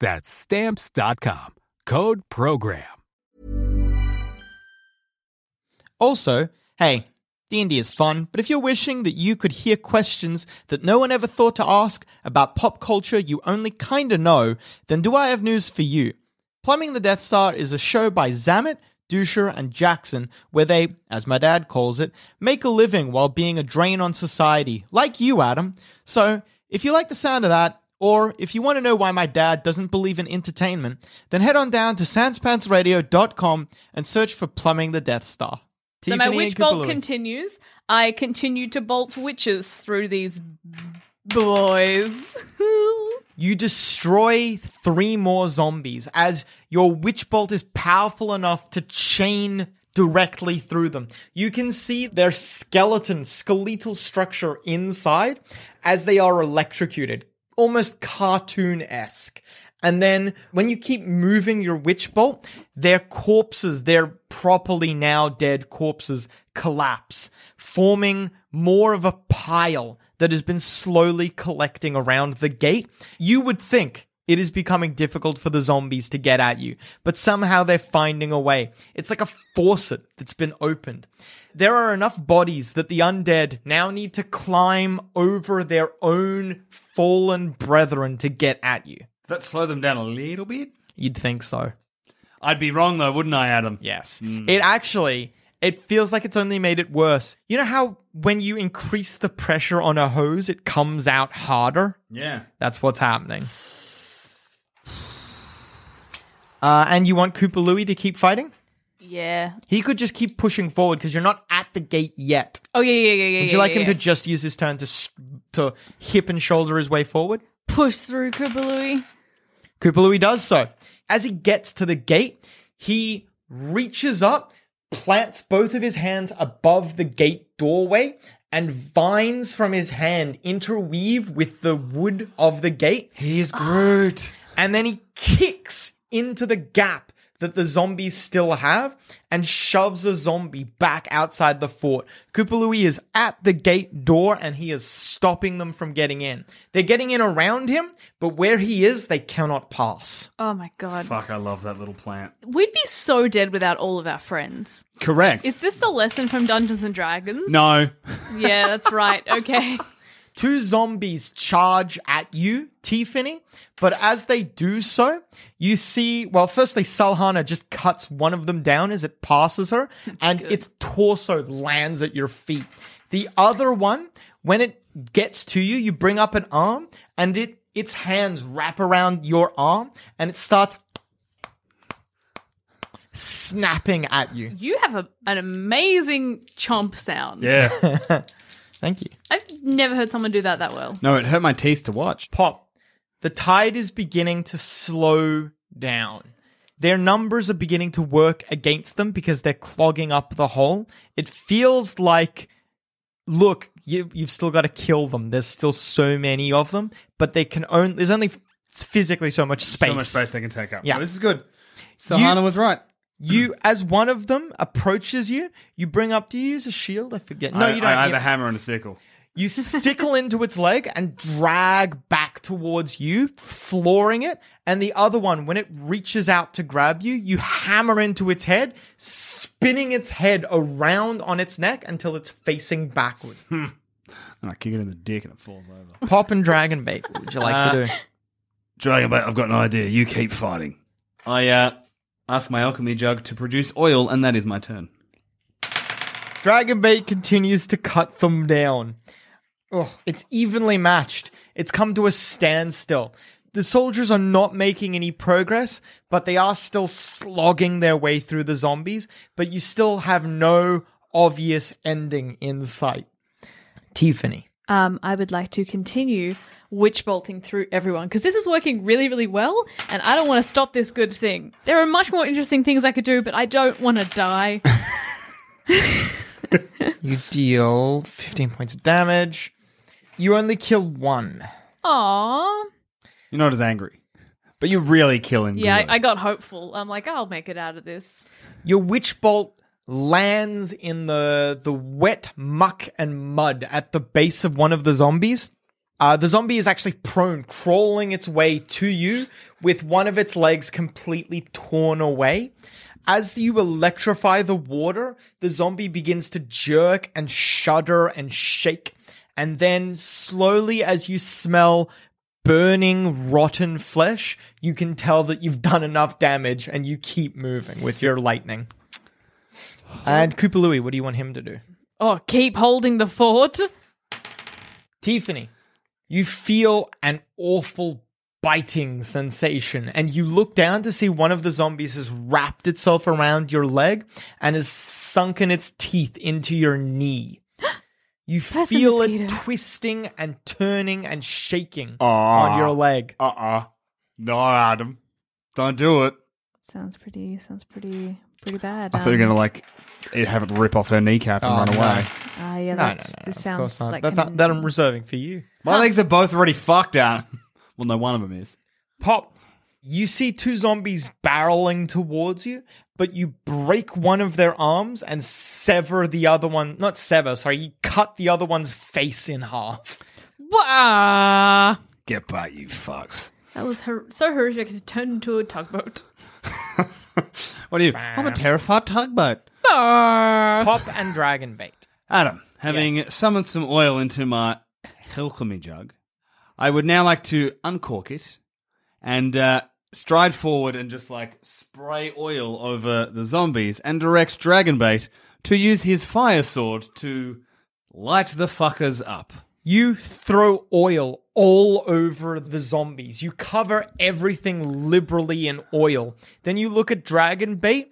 That's stamps.com. Code program. Also, hey, D&D is fun, but if you're wishing that you could hear questions that no one ever thought to ask about pop culture you only kinda know, then do I have news for you. Plumbing the Death Star is a show by Zamet, Dusher, and Jackson where they, as my dad calls it, make a living while being a drain on society, like you, Adam. So, if you like the sound of that, or if you want to know why my dad doesn't believe in entertainment, then head on down to sanspantsradio.com and search for Plumbing the Death Star. So my witch bolt continues. I continue to bolt witches through these boys. You destroy three more zombies as your witch bolt is powerful enough to chain directly through them. You can see their skeleton, skeletal structure inside as they are electrocuted, almost cartoon esque. And then when you keep moving your witch bolt, their corpses, their properly now dead corpses, collapse, forming more of a pile that has been slowly collecting around the gate. You would think it is becoming difficult for the zombies to get at you, but somehow they're finding a way. It's like a faucet that's been opened. There are enough bodies that the undead now need to climb over their own fallen brethren to get at you. That slow them down a little bit? You'd think so. I'd be wrong though, wouldn't I, Adam? Yes. Hmm. It actually it feels like it's only made it worse. You know how when you increase the pressure on a hose, it comes out harder? Yeah. That's what's happening. Uh, and you want Koopa Louie to keep fighting? yeah. He could just keep pushing forward because you're not at the gate yet. Oh yeah, yeah, yeah, yeah. Would yeah, you like yeah, him yeah. to just use his turn to s- to hip and shoulder his way forward? push through Koopa Louie. Koopa Louie does so. As he gets to the gate, he reaches up, plants both of his hands above the gate doorway, and vines from his hand interweave with the wood of the gate. He is Groot. And then he kicks into the gap that the zombies still have and shoves a zombie back outside the fort. Koopa Louie is at the gate door and he is stopping them from getting in. They're getting in around him, but where he is, they cannot pass. Oh my god. Fuck, I love that little plant. We'd be so dead without all of our friends. Correct. Is this the lesson from Dungeons and Dragons? no. Yeah, that's right. Okay. Two zombies charge at you, Tiffany, but as they do so, you see, well, firstly, Salhana just cuts one of them down as it passes her, and its torso lands at your feet. The other one, when it gets to you, you bring up an arm, and it its hands wrap around your arm, and it starts snapping at you. You have a, an amazing chomp sound. Yeah. Thank you. I've never heard someone do that that well. no, it hurt my teeth to watch. Pop, the tide is beginning to slow down. Their numbers are beginning to work against them because they're clogging up the hole. It feels like, look, you, you've still got to kill them. There's still so many of them, but they can only, there's only physically so much space. So much space they can take up. Yeah. Well, this is good. So You- Hana was right. You, as one of them approaches you, you bring up, do you use a shield? I forget. No, I, you don't. I have You- a hammer and a sickle. You sickle into its leg and drag back towards you, flooring it. And the other one, when it reaches out to grab you, you hammer into its head, spinning its head around on its neck until it's facing backward. And I kick it in the dick and it falls over. Pop and Dragonbait. What would you like to do? Dragonbait, I've got an idea. You keep fighting. I uh, ask my alchemy jug to produce oil, and that is my turn. Dragonbait continues to cut them down. Oh, it's evenly matched. It's come to a standstill. The soldiers are not making any progress, but they are still slogging their way through the zombies, but you still have no obvious ending in sight. Tiffany. Um, I would like to continue witch bolting through everyone because this is working really, really well, and I don't want to stop this good thing. There are much more interesting things I could do, but I don't want to die. You deal 15 points of damage. You only kill one. Aww. You're not as angry, but you're really killing. Yeah. I, I got hopeful. I'm like, I'll make it out of this. Your witch bolt lands in the the wet muck and mud at the base of one of the zombies. Uh, the zombie is actually prone, crawling its way to you with one of its legs completely torn away. As you electrify the water, the zombie begins to jerk and shudder and shake. And then, slowly, as you smell burning, rotten flesh, you can tell that you've done enough damage and you keep moving with your lightning. And Koopa Louie, what do you want him to do? Oh, keep holding the fort. Tiffany, you feel an awful biting sensation, and you look down to see one of the zombies has wrapped itself around your leg and has sunken its teeth into your knee. You That's feel it twisting and turning and shaking Ah. on your leg. Uh uh No, Adam. Don't do it. Sounds pretty. Sounds pretty. Pretty bad. I thought you were Um, going to, like, have it rip off their kneecap and Oh, run no. away. Ah, yeah. No, no, no, That's, no, this of sounds course not. like That's an- that I'm reserving for you. My legs are both already fucked out. well, no, one of them is. Pop, you see two zombies barreling towards you, but you break one of their arms and sever the other one. Not sever, sorry, you cut the other one's face in half. Wah! Get back, you fucks. That was hor- so horrific. It turned into a tugboat. What are you? I'm a terrified tugboat. Pop and Dragonbait. Adam, having summoned some oil into my alchemy jug, I would now like to uncork it and uh, stride forward and just like spray oil over the zombies and direct Dragonbait to use his fire sword to light the fuckers up. You throw oil all over the zombies. You cover everything liberally in oil. Then you look at Dragonbait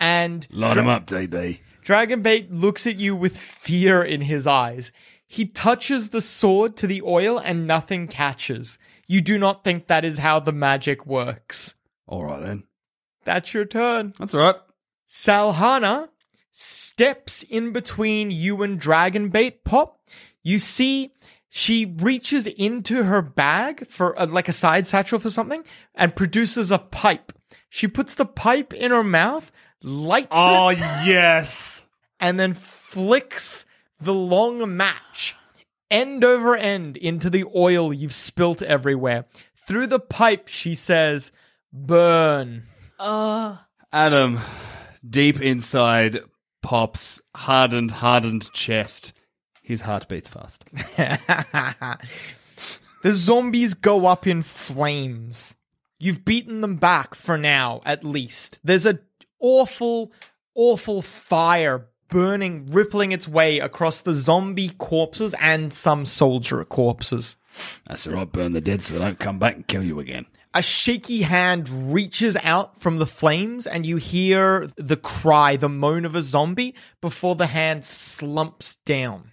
and Light Dra- him up, DB. Dragonbait looks at you with fear in his eyes. He touches the sword to the oil and nothing catches. You do not think that is how the magic works. All right then. That's your turn. That's all right. Salhana steps in between you and Dragonbait Pop. You see she reaches into her bag for a, like a side satchel for something and produces a pipe. She puts the pipe in her mouth, lights Oh, it, yes. and then flicks the long match end over end into the oil you've spilt everywhere. Through the pipe, she says, Burn. Oh. Adam, deep inside Pop's hardened, hardened chest, his heart beats fast. the zombies go up in flames. You've beaten them back for now, at least. There's a awful, awful fire burning, rippling its way across the zombie corpses and some soldier corpses. Ah, That's all right, burn the dead so they don't come back and kill you again. A shaky hand reaches out from the flames, and you hear the cry, the moan of a zombie before the hand slumps down.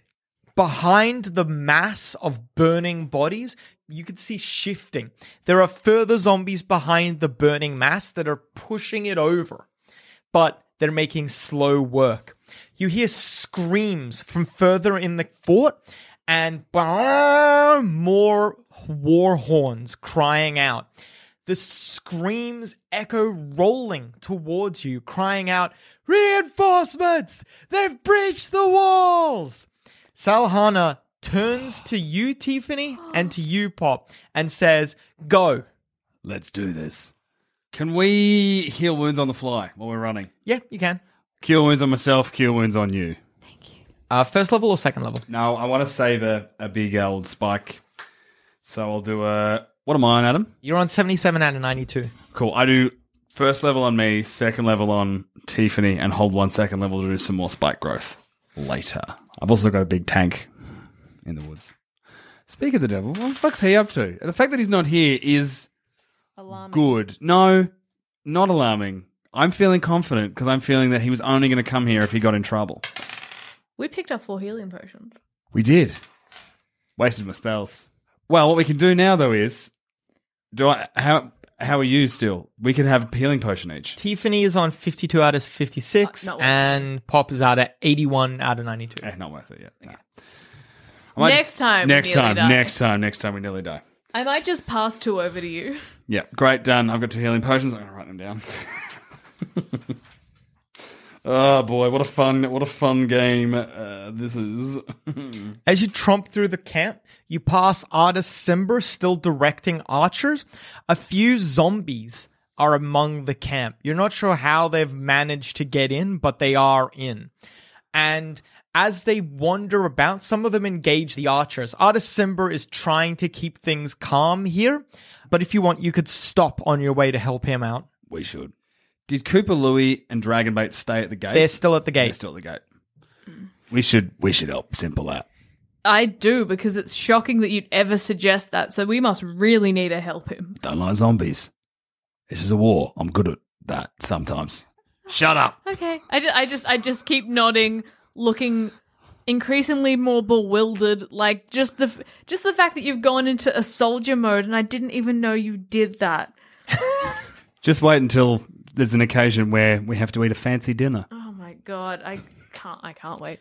Behind the mass of burning bodies, you can see shifting. There are further zombies behind the burning mass that are pushing it over, but they're making slow work. You hear screams from further in the fort and more war horns crying out. The screams echo rolling towards you, crying out, Reinforcements! They've breached the walls! Salhana turns to you, Tiffany, and to you, Pop, and says, Go. Let's do this. Can we heal wounds on the fly while we're running? Yeah, you can. Cure wounds on myself, cure wounds on you. Thank you. Uh, first level or second level? No, I want to save a, a big old spike. So I'll do a. What am I on, Adam? You're on 77 out of 92. Cool. I do first level on me, second level on Tiffany, and hold one second level to do some more spike growth later. I've also got a big tank in the woods. Speak of the devil, what the fuck's he up to? The fact that he's not here is Alarming. good. No, not alarming. I'm feeling confident because I'm feeling that he was only going to come here if he got in trouble. We picked up four healing potions. We did. Wasted my spells. Well, what we can do now though is do I how how are you still? We could have a healing potion each. Tiffany is on 52 out of 56, Uh, not worth and Pop is out at 81 out of 92. Eh, not worth it yet. No. I might Next time we Next nearly time. die. Next time. Next time we nearly die. I might just pass two over to you. Yeah, great, done. I've got two healing potions. I'm gonna write them down. oh boy, what a fun, what a fun game uh, this is. As you tromp through the camp, you pass Artus Cimber still directing archers. A few zombies are among the camp. You're not sure how they've managed to get in, but they are in. And as they wander about, some of them engage the archers. Artus Cimber is trying to keep things calm here, but if you want, you could stop on your way to help him out. We should. Did Koopa Louie and Dragonbait stay at the gate? They're still at the gate. They're gate. still at the gate. We should we should help Simple out. I do because it's shocking that you'd ever suggest that. So we must really need to help him. Don't like zombies. This is a war. I'm good at that sometimes. Shut up. Okay. I just, I just, I just keep nodding, looking increasingly more bewildered. Like just the, f- just the fact that you've gone into a soldier mode, and I didn't even know you did that. Just wait until there's an occasion where we have to eat a fancy dinner. Oh my god, I can't, I can't wait.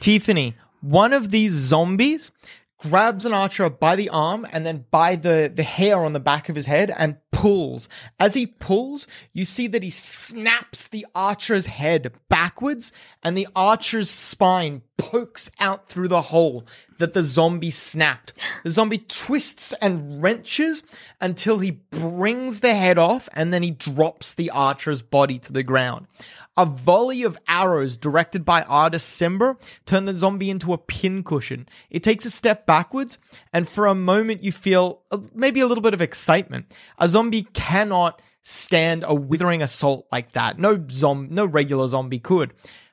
Tiffany, one of these zombies grabs an archer by the arm and then by the, the hair on the back of his head and pulls. As he pulls, you see that he snaps the archer's head backwards and the archer's spine pokes out through the hole that the zombie snapped. The zombie twists and wrenches until he brings the head off and then he drops the archer's body to the ground. A volley of arrows directed by Artus Cimber turn the zombie into a pincushion. It takes a step backwards, and for a moment you feel maybe a little bit of excitement. A zombie cannot stand a withering assault like that. No zom- no regular zombie could.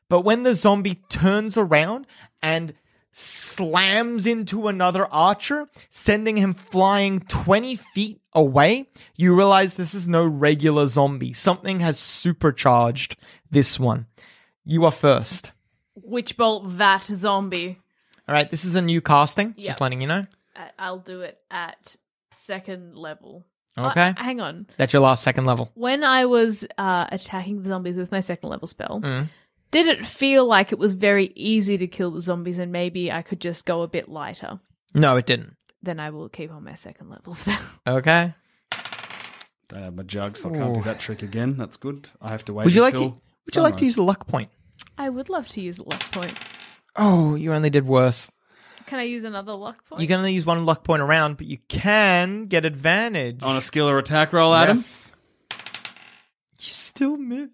But when the zombie turns around and slams into another archer, sending him flying 20 feet away, you realize this is no regular zombie. Something has supercharged this one. You are first. Witch bolt that zombie. All right, this is a new casting, Yep. just letting you know. I- I'll do it at second level. Okay. Uh, hang on. That's your last second level. When I was uh, attacking the zombies with my second level spell, Mm. Did it feel like it was very easy to kill the zombies and maybe I could just go a bit lighter? No, it didn't. Then I will keep on my second level spell. Okay. Don't have my jug, so I can't Ooh. do that trick again. That's good. I have to wait. Would you like to until Would you like to sunrise. use a luck point? I would love to use a luck point. Oh, you only did worse. Can I use another luck point? You can only use one luck point around, but you can get advantage. on a skill or attack roll, Adam? Yes. You still miss.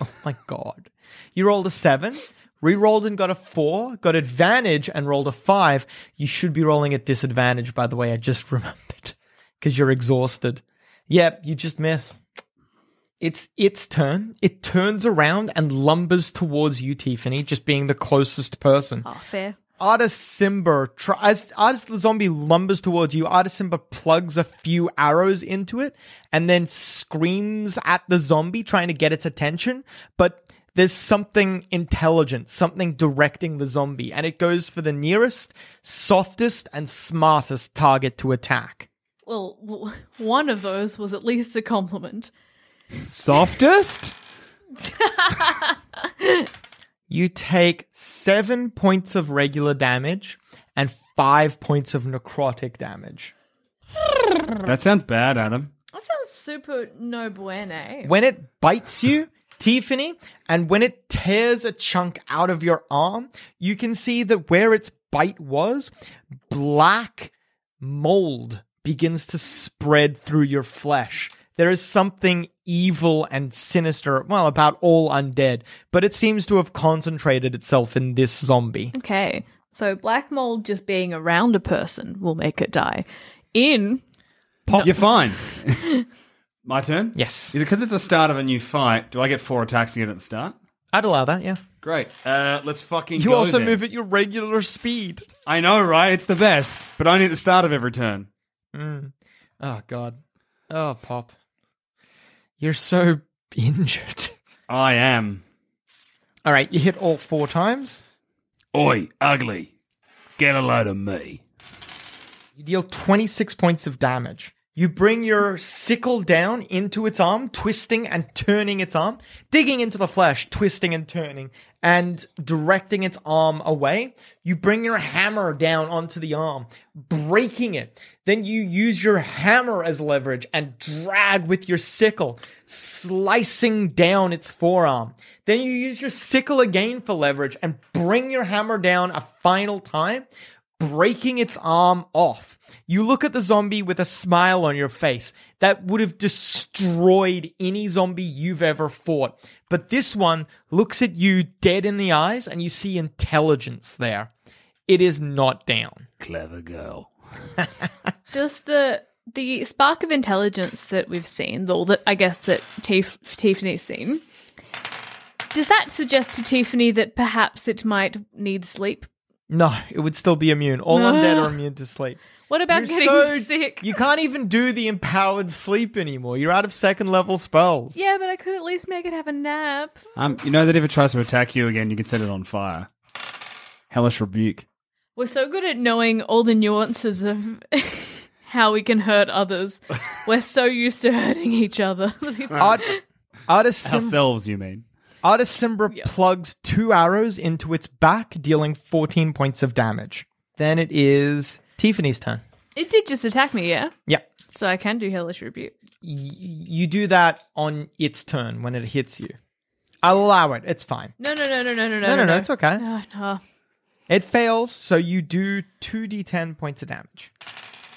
Oh my god. You rolled a seven, re-rolled and got a four, got advantage and rolled a five. You should be rolling at disadvantage, by the way. I just remembered. Because you're exhausted. Yep, you just miss. It's its turn. It turns around and lumbers towards you, Tiffany, just being the closest person. Oh, fair. Artus Cimber, try, as Artus the zombie lumbers towards you, Artus Cimber plugs a few arrows into it and then screams at the zombie, trying to get its attention. But there's something intelligent, something directing the zombie, and it goes for the nearest, softest, and smartest target to attack. Well, one of those was at least a compliment. Softest? You take seven points of regular damage and five points of necrotic damage. That sounds bad, Adam. That sounds super no bueno. when it bites you, Tiffany, and when it tears a chunk out of your arm, you can see that where its bite was, black mold begins to spread through your flesh. There is something evil and sinister, well, about all undead, but it seems to have concentrated itself in this zombie. Okay, so black mold just being around a person will make it die. In pop, You're fine. My turn? Yes. Is it because it's the start of a new fight? Do I get four attacks again at the start? I'd allow that, yeah. Great. Uh, let's fucking You go also then. move at your regular speed. I know, right? It's the best, but only at the start of every turn. Mm. Oh God. Oh Pop. You're so injured. I am. All right, you hit all four times. Oi, ugly. Get a load of me. You deal 26 points of damage. You bring your sickle down into its arm, twisting and turning its arm, digging into the flesh, twisting and turning, and directing its arm away. You bring your hammer down onto the arm, breaking it. Then you use your hammer as leverage and drag with your sickle, slicing down its forearm. Then you use your sickle again for leverage and bring your hammer down a final time breaking its arm off. You look at the zombie with a smile on your face that would have destroyed any zombie you've ever fought. But this one looks at you dead in the eyes and you see intelligence there. It is not down. Clever girl. Does the the spark of intelligence that we've seen, or that I guess that Tif- Tiffany's seen, does that suggest to Tiffany that perhaps it might need sleep? No, it would still be immune. All No. undead are immune to sleep. What about You're getting so- sick? You can't even do the empowered sleep anymore. You're out of second level spells. Yeah, but I could at least make it have a nap. Um, you know that if it tries to attack you again, you can set it on fire. Hellish rebuke. We're so good at knowing all the nuances of how we can hurt others. We're so used to hurting each other. Art- Artisim- Ourselves, you mean? Artus Cimber plugs two arrows into its back, dealing 14 points of damage. Then it is Tiffany's turn. it did just attack me, yeah? Yeah. So I can do Hellish Rebuke. Y- you do that on its turn when it hits you. I'll allow it. It's fine. No, no, no, no, no, no, No, no, no, it's okay. No, no. It fails, so you do 2d10 points of damage.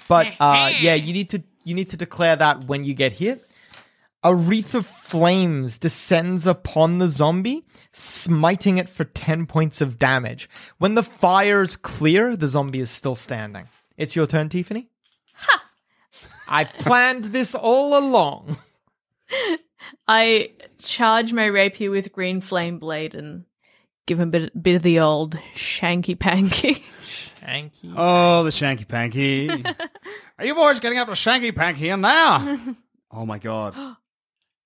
But uh yeah, you need to you need to declare that when you get hit. A wreath of flames descends upon the zombie, smiting it for 10 points of damage. When the fire's clear, the zombie is still standing. It's your turn, Tiffany. Ha! I planned this all along. I charge my rapier with green flame blade and give him a bit, bit of the old shanky panky. Shanky. Oh, the shanky panky. Are you boys getting up to shanky panky in there? oh my god.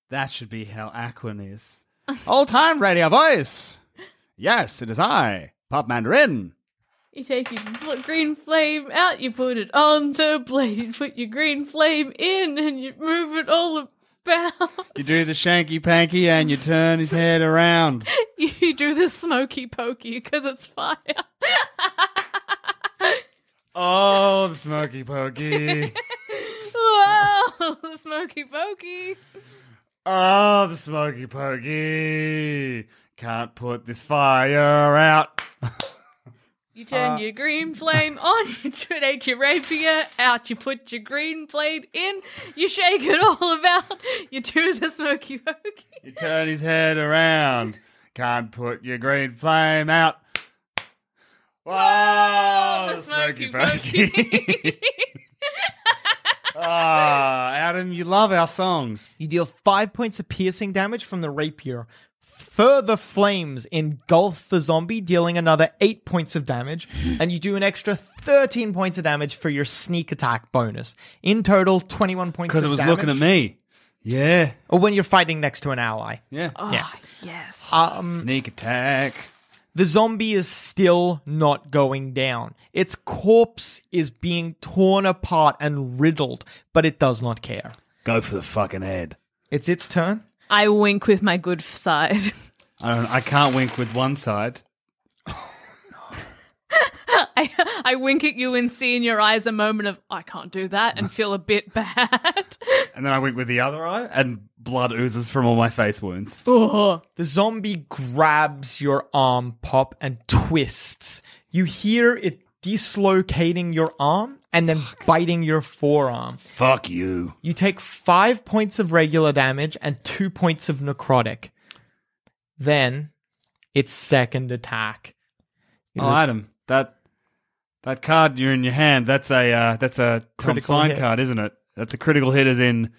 That should be how Aquan is. Old time radio voice. Yes, it is I, Pop Mandarin. You take your green flame out, you put it on the blade, you put your green flame in, and you move it all about. You do the shanky panky and you turn his head around. You do the smoky pokey because it's fire. Oh, the smoky pokey. Whoa, the smoky pokey. Oh, the smoky pokey. Can't put this fire out. You turn Uh, your green flame on, you take your rapier out, you put your green blade in, you shake it all about, you do the smoky pokey. You turn his head around. Can't put your green flame out. Whoa, the smoky pokey. Ah, Adam, you love our songs. You deal five points of piercing damage from the rapier. Further flames engulf the zombie, dealing another eight points of damage, and you do an extra 13 points of damage for your sneak attack bonus. In total, 21 points Because it was damage. looking at me. Yeah. Or when you're fighting next to an ally. Yeah. Oh, Yeah. Yes. Um, Sneak attack. The zombie is still not going down. Its corpse is being torn apart and riddled, but it does not care. Go for the fucking head. It's its turn. I wink with my good side. I don't. I can't wink with one side. I, I wink at you and see in your eyes a moment of, I can't do that, and feel a bit bad. And then I wink with the other eye, and blood oozes from all my face wounds. oh. The zombie grabs your arm, Pop, and twists. You hear it dislocating your arm and then biting your forearm. Fuck you. You take five points of regular damage and two points of necrotic. Then its second attack. Oh, Adam, that that card you're in your hand. That's a uh, that's a Tom's Critical Fine hit. card, isn't it? That's a critical hit, as in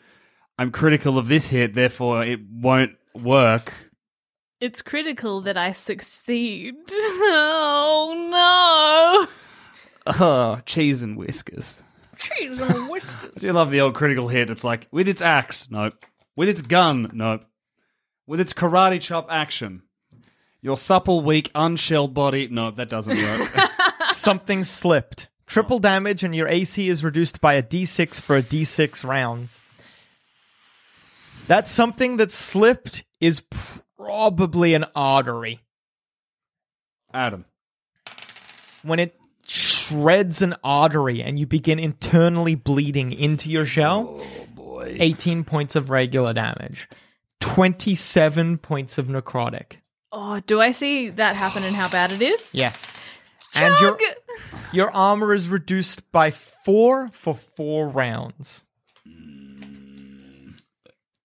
I'm critical of this hit, therefore it won't work. It's critical that I succeed. Oh no! Oh, cheese and whiskers. Cheese and whiskers. I do love the old critical hit. It's like with its axe, nope. With its gun, nope. With its karate chop action. Your supple, weak, unshelled body, nope, that doesn't work. Something slipped. Triple damage and your AC is reduced by a d6 for a d6 rounds. That something that slipped is probably an artery. Adam. When it shreds an artery and you begin internally bleeding into your shell, oh, boy. 18 points of regular damage, 27 points of necrotic. Oh, do I see that happen and how bad it is? Yes. And your your armor is reduced by four for four rounds.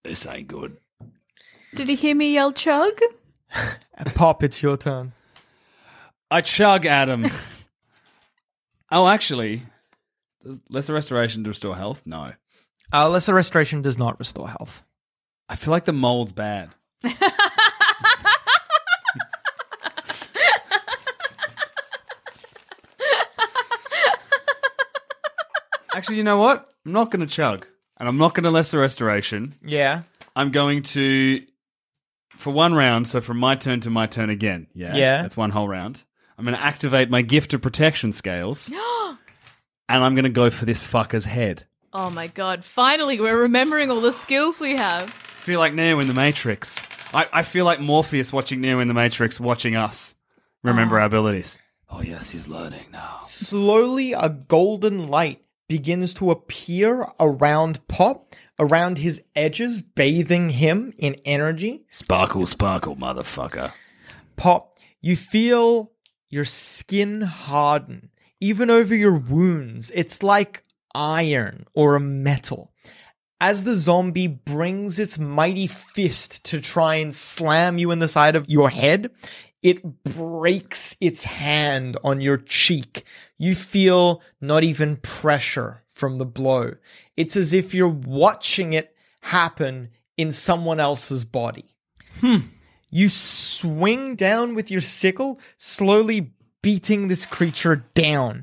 This ain't good. Did you hear me yell chug? And Pop, it's your turn. I chug Adam. oh, actually, does lesser restoration to restore health? No. Uh, lesser restoration does not restore health. I feel like the mold's bad. Actually, you know what? I'm not going to chug, and I'm not going to lesser restoration. Yeah. I'm going to for one round. So from my turn to my turn again. Yeah, Yeah. That's one whole round. I'm going to activate my gift of protection scales, and I'm going to go for this fucker's head. oh my god, finally we're remembering all the skills we have. I feel like Neo in the Matrix. I, I feel like Morpheus watching Neo in the Matrix, watching us remember ah. our abilities. Oh yes, he's learning now. Slowly, a golden light begins to appear around Pop, around his edges, bathing him in energy. Sparkle, sparkle, motherfucker. Pop, you feel your skin harden, even over your wounds. It's like iron or a metal. As the zombie brings its mighty fist to try and slam you in the side of your head, it breaks its hand on your cheek. You feel not even pressure from the blow. It's as if you're watching it happen in someone else's body. Hmm. You swing down with your sickle, slowly beating this creature down,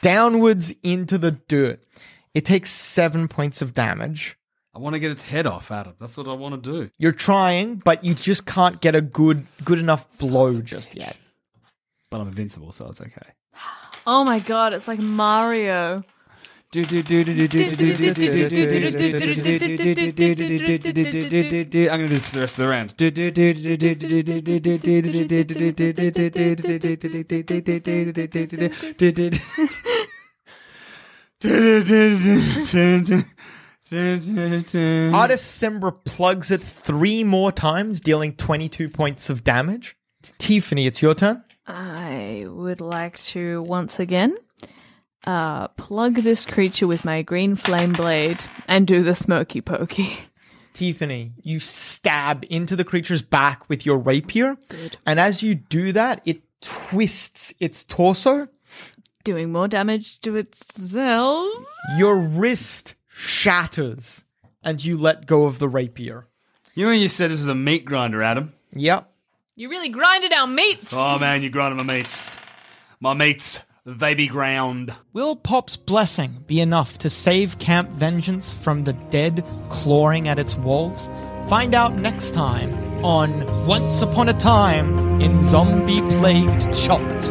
downwards into the dirt. It takes seven points of damage. I want to get its head off, Adam. That's what I want to do. You're trying, but you just can't get a good good enough blow just yet. But I'm invincible, so it's okay. Oh my god, it's like Mario. I I'm gonna do this for the rest of the round. Artus Cimber plugs it three more times, dealing 22 points of damage. Tiffany, it's your turn. I would like to once again uh, plug this creature with my green flame blade and do the smoky pokey. Tiffany, you stab into the creature's back with your rapier. Good. And as you do that, it twists its torso, doing more damage to itself. Your wrist shatters and you let go of the rapier. You know you said this was a meat grinder, Adam? Yep. You really grinded our meats. Oh man, you grinded my meats. My meats, they be ground. Will Pop's blessing be enough to save Camp Vengeance from the dead clawing at its walls? Find out next time on Once Upon a Time in Zombie Plagued Chopped.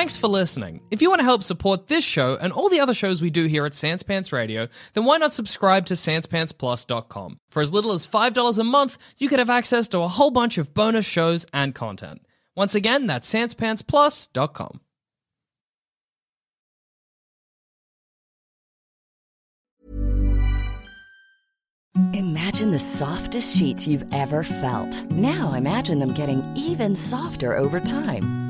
Thanks for listening. If you want to help support this show and all the other shows we do here at Sans Pants Radio, then why not subscribe to SansPantsPlus.com? For as little as $5 a month, you could have access to a whole bunch of bonus shows and content. Once again, that's SansPantsPlus.com. Imagine the softest sheets you've ever felt. Now imagine them getting even softer over time.